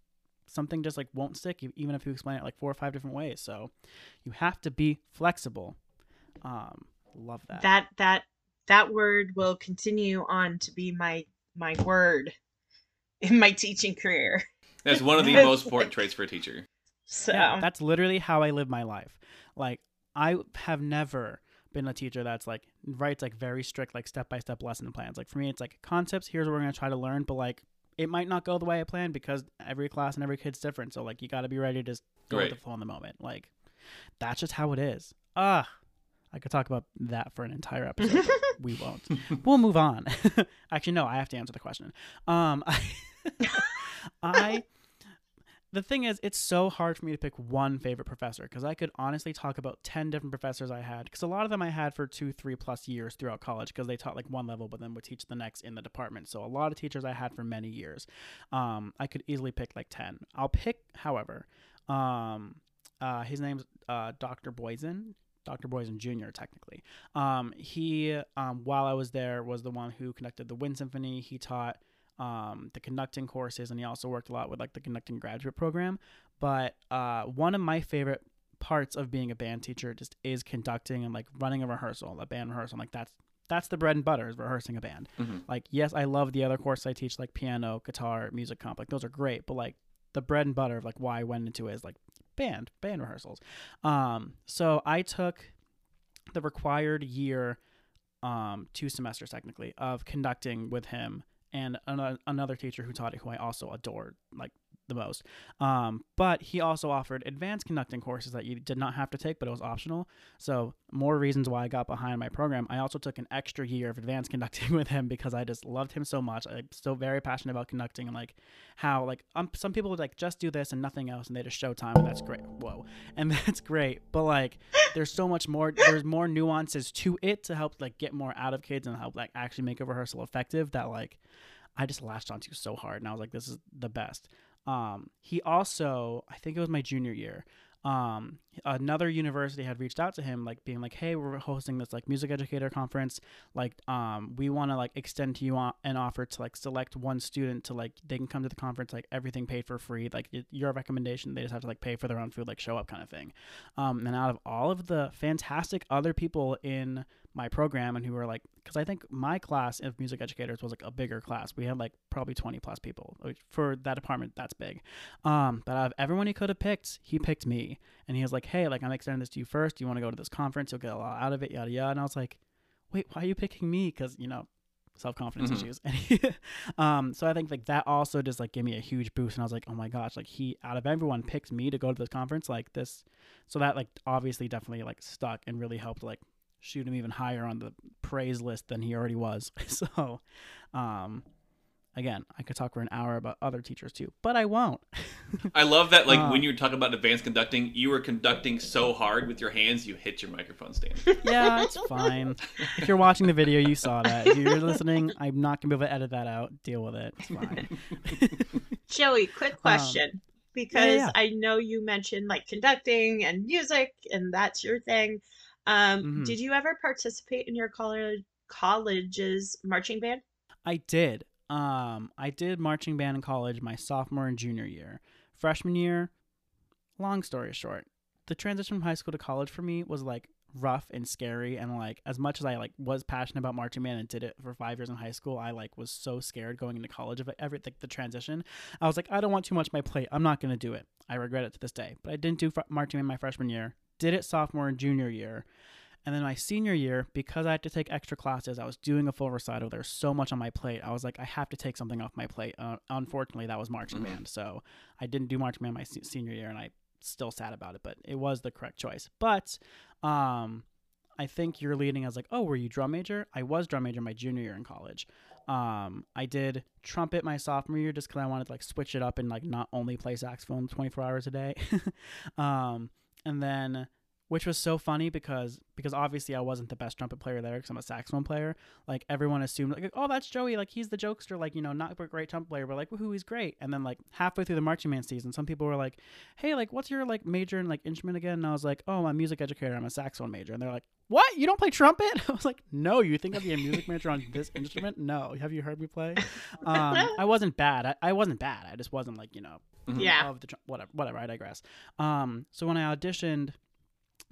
Speaker 1: something just like won't stick, even if you explain it like four or five different ways. So you have to be flexible. Um, love that.
Speaker 2: That that that word will continue on to be my my word in my teaching career.
Speaker 3: That's one of the *laughs* most important traits for a teacher.
Speaker 2: So
Speaker 1: Yeah, that's literally how I live my life. Like I have never been a teacher that's like writes like very strict like step by step lesson plans. Like for me, it's like concepts. Here's what we're gonna try to learn, but like it might not go the way I planned because every class and every kid's different. So like you got to be ready to just go with the flow in the moment. Like that's just how it is. Ah, I could talk about that for an entire *laughs* episode. we won't. We'll move on. *laughs* Actually, no. I have to answer the question. Um, I, *laughs* I the thing is, it's so hard for me to pick one favorite professor because I could honestly talk about 10 different professors I had. Because a lot of them I had for two, three plus years throughout college because they taught like one level, but then would teach the next in the department. So a lot of teachers I had for many years. Um, I could easily pick like 10. I'll pick, however, um, uh, his name's uh, Dr. Boysen. Dr. Boysen Jr. Technically, um, he um, while I was there was the one who conducted the Wind Symphony. He taught um, the conducting courses, and he also worked a lot with like the conducting graduate program. But uh, one of my favorite parts of being a band teacher just is conducting and like running a rehearsal, a band rehearsal. Like that's that's the bread and butter is rehearsing a band.
Speaker 3: Mhm.
Speaker 1: Like yes, I love the other courses I teach, like piano, guitar, music comp. Like those are great, but like the bread and butter of like why I went into it is like band band rehearsals. Um, so I took the required year, um, two semesters technically of conducting with him and another, another teacher who taught it who I also adored like the most. Um, but he also offered advanced conducting courses that you did not have to take, but it was optional. So more reasons why I got behind my program. I also took an extra year of advanced *laughs* conducting with him because I just loved him so much. I'm still very passionate about conducting and like how like um, some people would like just do this and nothing else and they just show time and that's great. Whoa, *laughs* and that's great. But like there's so much more. There's more nuances to it to help like get more out of kids and help like actually make a rehearsal effective. That like I just latched onto so hard and I was like, this is the best. Um, he also, I think it was my junior year. Um, another university had reached out to him, like being like, "Hey, we're hosting this like music educator conference. Like, um, we want to like extend to you on- an offer to like select one student to like they can come to the conference, like everything paid for free. Like it, your recommendation, they just have to like pay for their own food, like show up kind of thing. Um, and out of all of the fantastic other people in my program and who were like because i think my class of music educators was like a bigger class we had like probably 20 plus people for that department that's big um but out of everyone he could have picked he picked me and he was like hey like i'm extending this to you first. You want to go to this conference? You'll get a lot out of it yada yada. And i was like wait why are you picking me? Because you know self-confidence
Speaker 3: Mhm.
Speaker 1: issues. *laughs* And um so i think like that also just like gave me a huge boost and i was like oh my gosh like he out of everyone picked me to go to this conference like this so that like obviously definitely like stuck and really helped like shoot him even higher on the praise list than he already was. *laughs* so, um, again, I could talk for an hour about other teachers too, but I won't. *laughs*
Speaker 3: I love that, like,
Speaker 1: Uh,
Speaker 3: when you were talking about advanced conducting, you were conducting so hard with your hands, you hit your microphone stand. *laughs*
Speaker 1: yeah, it's fine. If you're watching the video, you saw that. If you're listening, I'm not gonna be able to edit that out. Deal with it. It's fine. *laughs*
Speaker 2: Joey, quick question. because
Speaker 1: yeah.
Speaker 2: I know you mentioned like conducting and music and that's your thing. Um,
Speaker 1: Mhm.
Speaker 2: Did you ever participate in your college college's marching band?
Speaker 1: I did. Um, I did marching band in college my sophomore and junior year. Freshman year, long story short, the transition from high school to college for me was like rough and scary and like as much as I like was passionate about marching band and did it for 5 years in high school I like was so scared going into college of every like the transition. I was like I don't want too much my plate. I'm not going to do it. I regret it to this day. But I didn't do fr- marching band my freshman year. Did it sophomore and junior year and then my senior year because I had to take extra classes I was doing a full recital there's so much on my plate I was like I have to take something off my plate uh, unfortunately that was marching
Speaker 3: Mhm.
Speaker 1: band so I didn't do marching band my se- senior year and I still sad about it, but it was the correct choice. But um, I think you're leading as like, oh, were you drum major? I was drum major my junior year in college. Um, I did trumpet my sophomore year just because I wanted to like switch it up and like not only play saxophone 24 hours a day. *laughs* um, and then which was so funny because because obviously I wasn't the best trumpet player there because I'm a saxophone player. Like everyone assumed like oh that's Joey like he's the jokester like you know not a great trumpet player but like woohoo he's great. And then like halfway through the marching band season, some people were like, hey like what's your like major in like instrument again? And I was like oh I'm a music educator I'm a saxophone major. And they're like what you don't play trumpet? *laughs* I was like no you think I'd be a music major on this instrument? No have you heard me play? Um, I wasn't bad I, I wasn't bad I just wasn't like you know
Speaker 3: Mhm.
Speaker 2: Yeah.
Speaker 1: of the tr- whatever whatever I digress. Um, so when I auditioned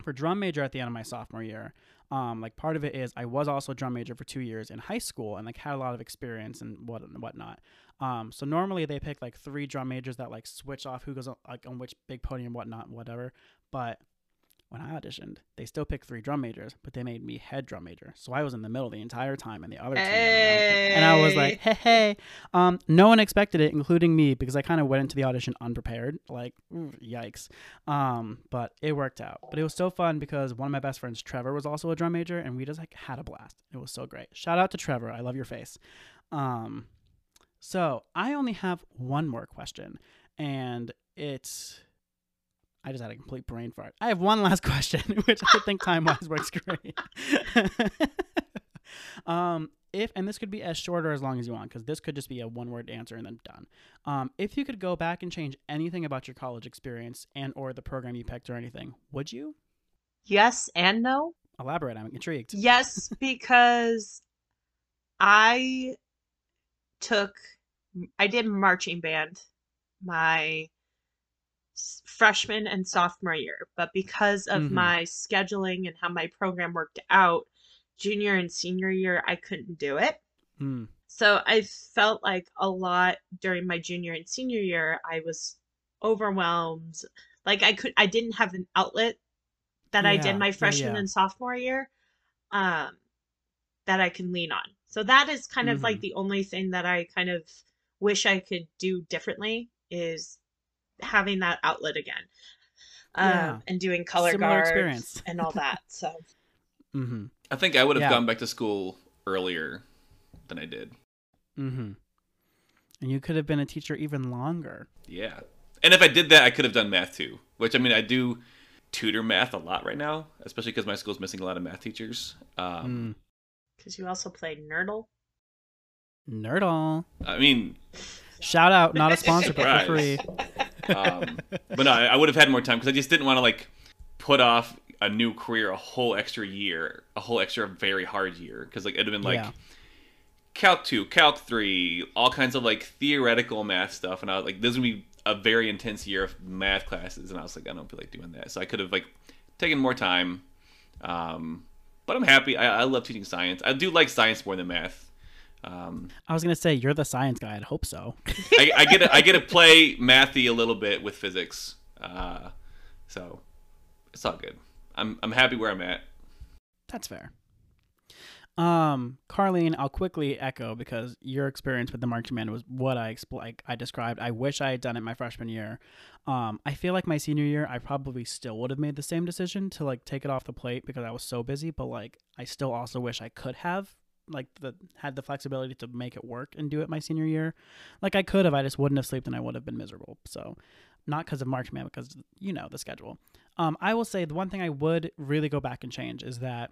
Speaker 1: for drum major at the end of my sophomore year, um, like part of it is I was also a drum major for two years in high school and like had a lot of experience and what and whatnot. Um, so normally they pick like three drum majors that like switch off who goes on, like on which big podium, whatnot, whatever. But when I auditioned, they still picked three drum majors, but they made me head drum major. So I was in the middle the entire time, and the other two, were and I was like, hey, hey. Um, no one expected it, including me, because I kind of went into the audition unprepared. Like, yikes. Um, but it worked out. But it was so fun because one of my best friends, Trevor, was also a drum major, and we just like had a blast. It was so great. Shout out to Trevor. I love your face. Um, so I only have one more question, and it's. I just had a complete brain fart. I have one last *laughs* question, *laughs* which I think time wise works great. *laughs* um, if and this could be as short or as long as you want, because this could just be a one word answer and then done. Um, if you could go back and change anything about your college experience and or the program you picked or anything, would you?
Speaker 2: Yes and no.
Speaker 1: Elaborate. I'm intrigued.
Speaker 2: Yes, because I took, I did marching band my freshman and sophomore year, but because of
Speaker 1: Mhm.
Speaker 2: my scheduling and how my program worked out, junior and senior year, I couldn't do it.
Speaker 1: Hmm.
Speaker 2: So I felt like a lot during my junior and senior year, I was overwhelmed. Like I could, I didn't have an outlet that I did my freshman
Speaker 1: yeah.
Speaker 2: and sophomore year, um, that I can lean on. So that is kind of like
Speaker 1: Mhm.
Speaker 2: the only thing that I kind of wish I could do differently is having that outlet again. Um,
Speaker 1: Yeah.
Speaker 2: and doing color
Speaker 1: Similar
Speaker 2: guards
Speaker 1: experience. *laughs*
Speaker 2: and all that. So
Speaker 1: Mm-hmm.
Speaker 3: I think I would have
Speaker 1: Yeah.
Speaker 3: gone back to school earlier than I did.
Speaker 1: Mm-hmm. And you could have been a teacher even longer.
Speaker 3: Yeah. And if I did that, I could have done math too. Which I mean, I do tutor math a lot right now, especially because my school's missing a lot of math teachers. Um,
Speaker 1: Mm.
Speaker 2: because you also played Nerdle.
Speaker 1: Nerdle.
Speaker 3: I mean,
Speaker 1: Shout out, not a sponsor, but for free. *laughs*
Speaker 3: Um, but no, I, I would have had more time because I just didn't want to like put off a new career a whole extra year, a whole extra very hard year because like it'd have been like
Speaker 1: Yeah.
Speaker 3: Calc two, Calc three, all kinds of like theoretical math stuff, and I was like, this would be a very intense year of math classes, and I was like, I don't feel like doing that, so I could have like taken more time. Um, but I'm happy. I, I love teaching science. I do like science more than math. Um,
Speaker 1: I was gonna say you're the science guy. I'd hope so. *laughs*
Speaker 3: I, I get to, I get to play mathy a little bit with physics, uh, so it's all good. I'm I'm happy where I'm at.
Speaker 1: That's fair. Um, Carleen, I'll quickly echo because your experience with the marching band was what I expl- like I described. I wish I had done it my freshman year. Um, I feel like my senior year, I probably still would have made the same decision to like take it off the plate because I was so busy. But like, I still also wish I could have like the had the flexibility to make it work and do it my senior year. Like I could have, I just wouldn't have slept and I would have been miserable. So, not because of marching band, because you know the schedule. Um, I will say the one thing I would really go back and change is that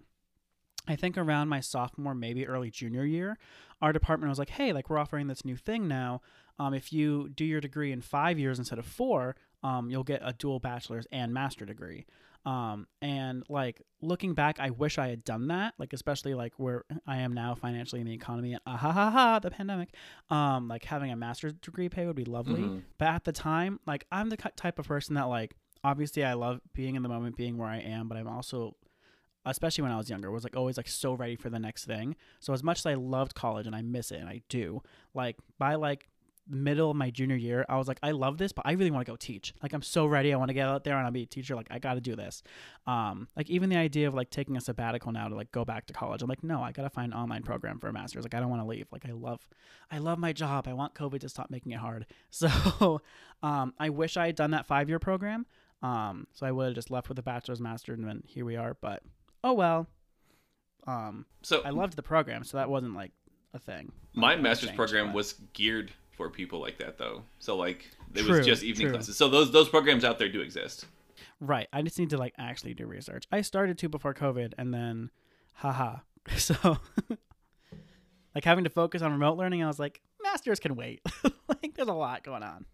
Speaker 1: I think around my sophomore, maybe early junior year, our department was like, "Hey, like we're offering this new thing now. Um, if you do your degree in five years instead of four, um, you'll get a dual bachelor's and master degree." Um, and like looking back, I wish I had done that. Like especially like where I am now financially in the economy and ah ha ha ha the pandemic. Um, like having a master's degree pay would be lovely.
Speaker 3: Mhm.
Speaker 1: But at the time, like I'm the type of person that like obviously I love being in the moment, being where I am, but I'm also especially when I was younger, was like always like so ready for the next thing. So as much as I loved college and I miss it and I do, like by like middle of my junior year, I was like, I love this, but I really want to go teach. Like I'm so ready. I want to get out there and I'll be a teacher. Like I got to do this. Um, like even the idea of like taking a sabbatical now to like go back to college. I'm like, no, I got to find an online program for a master's. Like I don't want to leave. Like I love, I love my job. I want COVID to stop making it hard. *laughs* So, um, I wish I had done that five year program. Um, so I would have just left with a bachelor's, master, and then here we are. But oh well. Um,
Speaker 3: So
Speaker 1: I loved the program, so that wasn't like a thing.
Speaker 3: my master's program was geared for people like that though. So like it
Speaker 1: True,
Speaker 3: was just evening
Speaker 1: true.
Speaker 3: classes. So those those programs out there do exist.
Speaker 1: Right. I just need to like actually do research. I started to before COVID and then haha. *laughs* So *laughs* like having to focus on remote learning, I was like, masters can wait. *laughs* like there's a lot going on.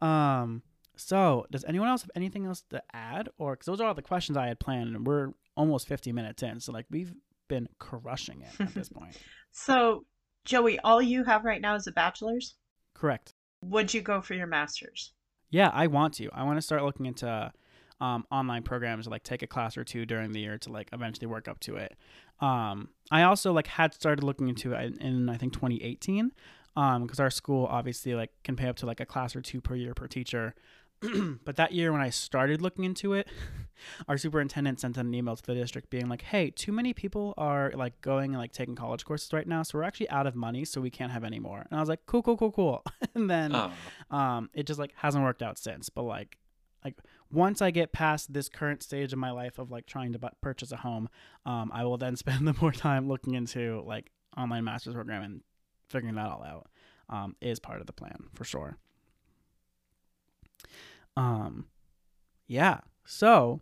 Speaker 1: um so does anyone else have anything else to add or cuz those are all the questions I had planned and we're almost 50 minutes in. So like we've been crushing it at this point.
Speaker 2: So, Joey, all you have right now is a bachelor's.
Speaker 1: Correct.
Speaker 2: Would you go for your master's?
Speaker 1: Yeah, I want to. I want to start looking into um, online programs, like take a class or two during the year to like eventually work up to it. Um, I also like had started looking into it in, in I think 2018, um, because our school obviously like can pay up to like a class or two per year per teacher. *clears throat* but that year when I started looking into it, *laughs* our superintendent sent an email to the district being like, "Hey, too many people are like going and like taking college courses right now, so we're actually out of money, so we can't have any more." And I was like, "Cool, cool, cool, cool." *laughs* and then
Speaker 3: Oh.
Speaker 1: um it just like hasn't worked out since but like like once i get past this current stage of my life of like trying to bu- purchase a home um i will then *laughs* spend the more time looking into like online master's program and figuring that all out um is part of the plan for sure um yeah so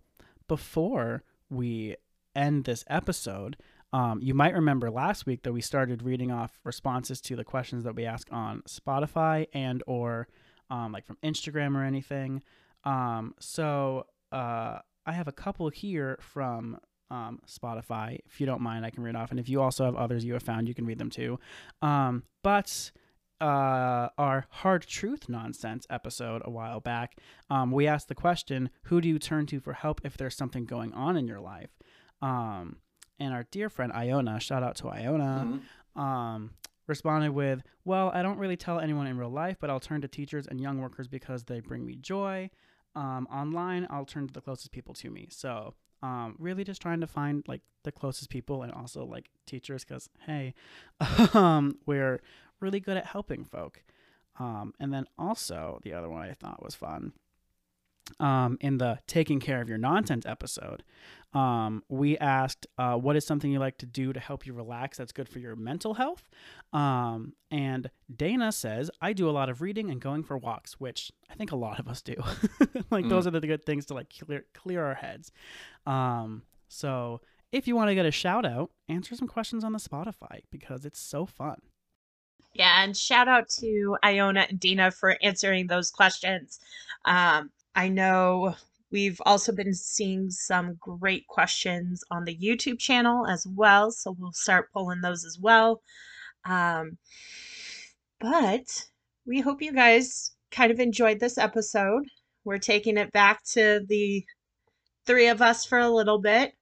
Speaker 1: before we end this episode um, you might remember last week that we started reading off responses to the questions that we ask on Spotify and or um, like from Instagram or anything. Um, so uh, I have a couple here from um, Spotify. If you don't mind, I can read off. And if you also have others you have found, you can read them too. Um, but uh, our hard truth nonsense episode a while back, um, we asked the question, "Who do you turn to for help if there's something going on in your life?" Um, and our dear friend Iona, shout out to Iona,
Speaker 3: Mhm.
Speaker 1: um, responded with, Well, I don't really tell anyone in real life, but I'll turn to teachers and young workers because they bring me joy. Um, online, I'll turn to the closest people to me. So, um, really just trying to find like the closest people and also like teachers because, hey, *laughs* um, we're really good at helping folk. Um, and then also, the other one I thought was fun. Um, in the taking care of your nonsense episode, um, we asked, uh, what is something you like to do to help you relax that's good for your mental health? Um, and Dana says, I do a lot of reading and going for walks, which I think a lot of us do. *laughs* like,
Speaker 3: Mm.
Speaker 1: those are the good things to like clear, clear our heads. Um, so if you want to get a shout out, answer some questions on the Spotify because it's so fun.
Speaker 2: Yeah, and shout out to Iona and Dina for answering those questions. Um, I know we've also been seeing some great questions on the YouTube channel as well, so we'll start pulling those as well. Um, but we hope you guys kind of enjoyed this episode. We're taking it back to the three of us for a little bit.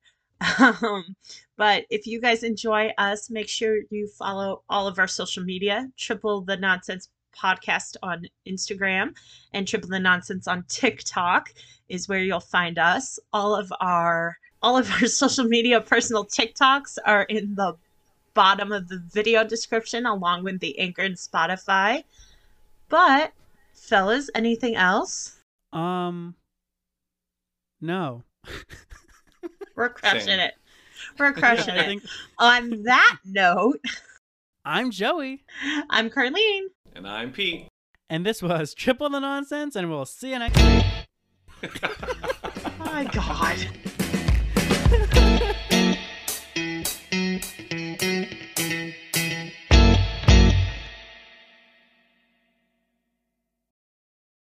Speaker 2: Um, but if you guys enjoy us, make sure you follow all of our social media, Triple the Nonsense Podcast on Instagram and Triple the Nonsense on TikTok is where you'll find us. All of our all of our *laughs* social media personal TikToks are in the bottom of the video description along with the Anchor and Spotify. But fellas, anything else?
Speaker 1: Um, no. *laughs*
Speaker 2: We're crushing
Speaker 3: Same.
Speaker 2: it. We're *laughs* crushing
Speaker 1: I
Speaker 2: it.
Speaker 1: think
Speaker 2: On that note,
Speaker 1: I'm Joey,
Speaker 2: I'm Carleen.
Speaker 3: And I'm Pete.
Speaker 1: and this was Triple the Nonsense, and we'll see you next week.
Speaker 2: Oh my god.